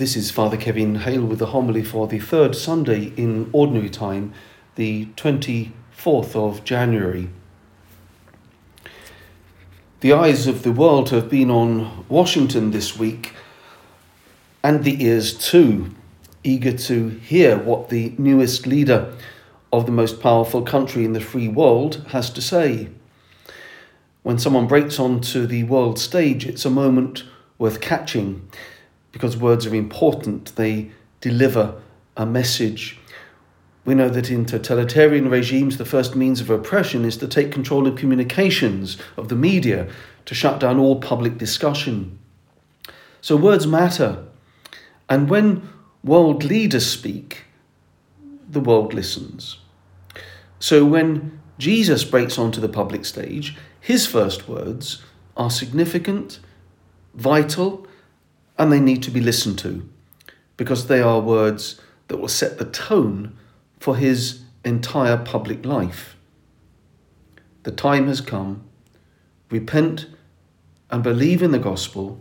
This is Father Kevin Hale with the homily for the third Sunday in Ordinary Time, the 24th of January. The eyes of the world have been on Washington this week, and the ears too, eager to hear what the newest leader of the most powerful country in the free world has to say. When someone breaks onto the world stage, it's a moment worth catching because words are important, they deliver a message. We know that in totalitarian regimes, the first means of oppression is to take control of communications, of the media, to shut down all public discussion. So words matter. And when world leaders speak, the world listens. So when Jesus breaks onto the public stage, his first words are significant, vital, and they need to be listened to because they are words that will set the tone for his entire public life. The time has come. Repent and believe in the gospel.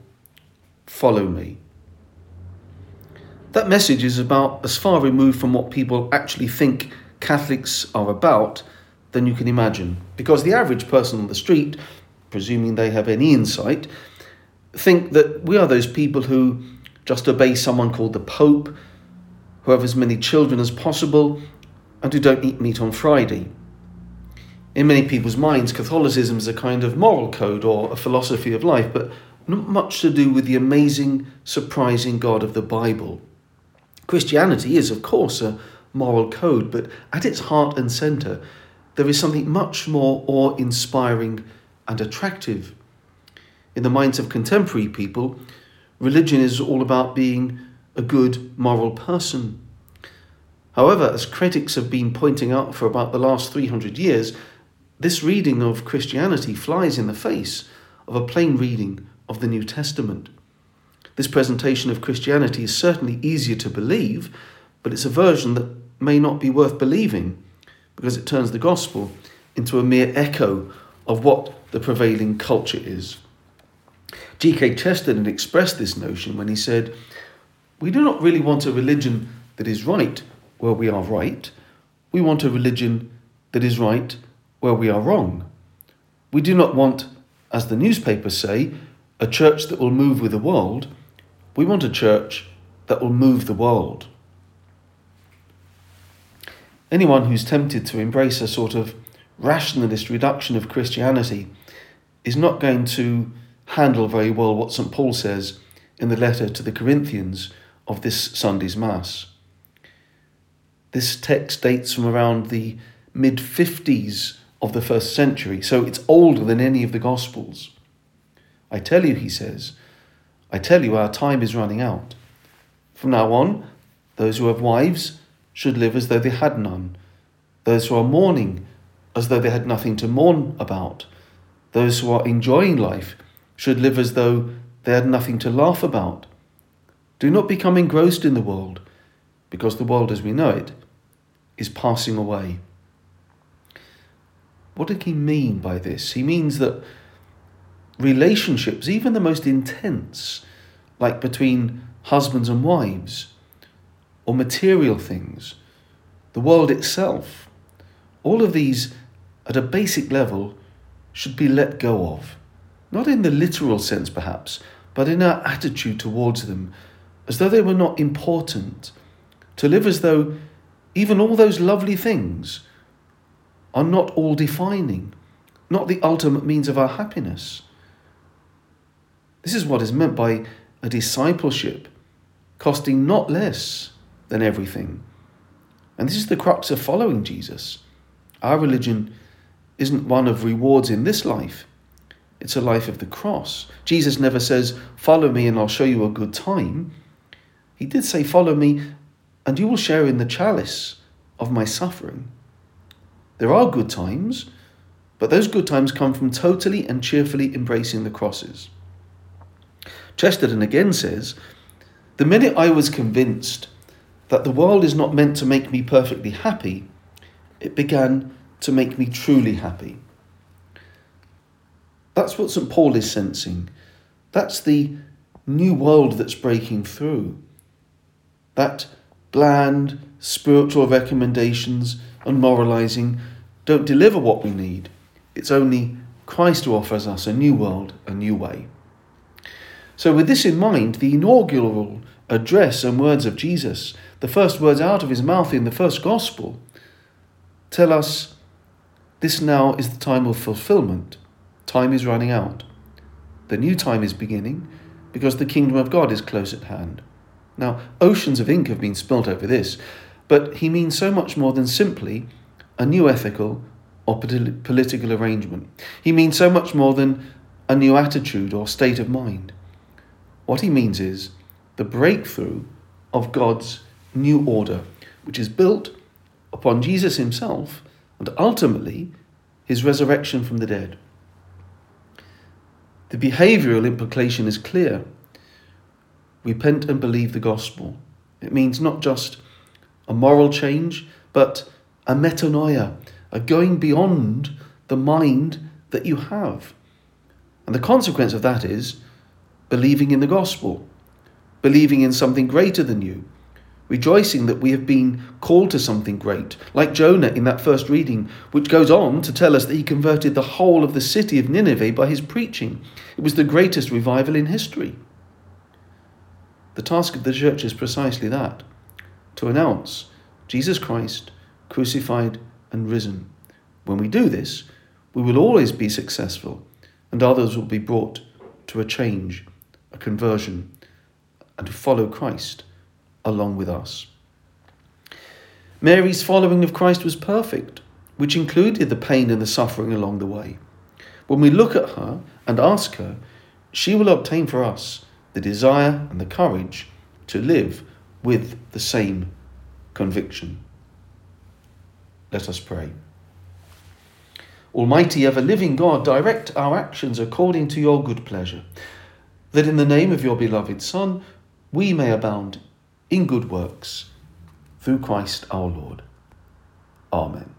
Follow me. That message is about as far removed from what people actually think Catholics are about than you can imagine. Because the average person on the street, presuming they have any insight, think that we are those people who just obey someone called the Pope, who have as many children as possible, and who don't eat meat on Friday. In many people's minds, Catholicism is a kind of moral code or a philosophy of life, but not much to do with the amazing, surprising God of the Bible. Christianity is, of course, a moral code, but at its heart and centre, there is something much more awe inspiring and attractive in the minds of contemporary people, religion is all about being a good moral person. However, as critics have been pointing out for about the last 300 years, this reading of Christianity flies in the face of a plain reading of the New Testament. This presentation of Christianity is certainly easier to believe, but it's a version that may not be worth believing because it turns the gospel into a mere echo of what the prevailing culture is. G.K. Chesterton expressed this notion when he said, We do not really want a religion that is right where we are right. We want a religion that is right where we are wrong. We do not want, as the newspapers say, a church that will move with the world. We want a church that will move the world. Anyone who's tempted to embrace a sort of rationalist reduction of Christianity is not going to handle very well what St. Paul says in the letter to the Corinthians of this Sunday's Mass. This text dates from around the mid 50s of the first century, so it's older than any of the Gospels. I tell you, he says, I tell you, our time is running out. From now on, those who have wives should live as though they had none, those who are mourning as though they had nothing to mourn about, those who are enjoying life should live as though they had nothing to laugh about. Do not become engrossed in the world, because the world as we know it is passing away. What did he mean by this? He means that relationships, even the most intense, like between husbands and wives, or material things, the world itself, all of these at a basic level should be let go of not in the literal sense perhaps, but in our attitude towards them, as though they were not important, to live as though even all those lovely things are not all defining, not the ultimate means of our happiness. This is what is meant by a discipleship costing not less than everything. And this is the crux of following Jesus. Our religion isn't one of rewards in this life, it's a life of the cross. Jesus never says, Follow me and I'll show you a good time. He did say, Follow me and you will share in the chalice of my suffering. There are good times, but those good times come from totally and cheerfully embracing the crosses. Chesterton again says, The minute I was convinced that the world is not meant to make me perfectly happy, it began to make me truly happy. That's what St. Paul is sensing. That's the new world that's breaking through. that bland spiritual recommendations and moralizing don't deliver what we need. It's only Christ who offers us a new world, a new way. So, with this in mind, the inaugural address and words of Jesus, the first words out of his mouth in the first gospel, tell us this now is the time of fulfillment. Time is running out. The new time is beginning because the kingdom of God is close at hand. Now, oceans of ink have been spilt over this, but he means so much more than simply a new ethical or political arrangement. He means so much more than a new attitude or state of mind. What he means is the breakthrough of God's new order, which is built upon Jesus himself and ultimately his resurrection from the dead. The behavioral implication is clear. Repent and believe the gospel. It means not just a moral change, but a metanoia, a going beyond the mind that you have. And the consequence of that is believing in the gospel, believing in something greater than you, rejoicing that we have been called to something great, like Jonah in that first reading, which goes on to tell us that he converted the whole of the city of Nineveh by his preaching. It was the greatest revival in history. The task of the church is precisely that to announce Jesus Christ crucified and risen. When we do this, we will always be successful, and others will be brought to a change, a conversion, and to follow Christ along with us. Mary's following of Christ was perfect, which included the pain and the suffering along the way. When we look at her and ask her, she will obtain for us the desire and the courage to live with the same conviction. Let us pray. Almighty, ever living God, direct our actions according to your good pleasure, that in the name of your beloved Son we may abound in good works through Christ our Lord. Amen.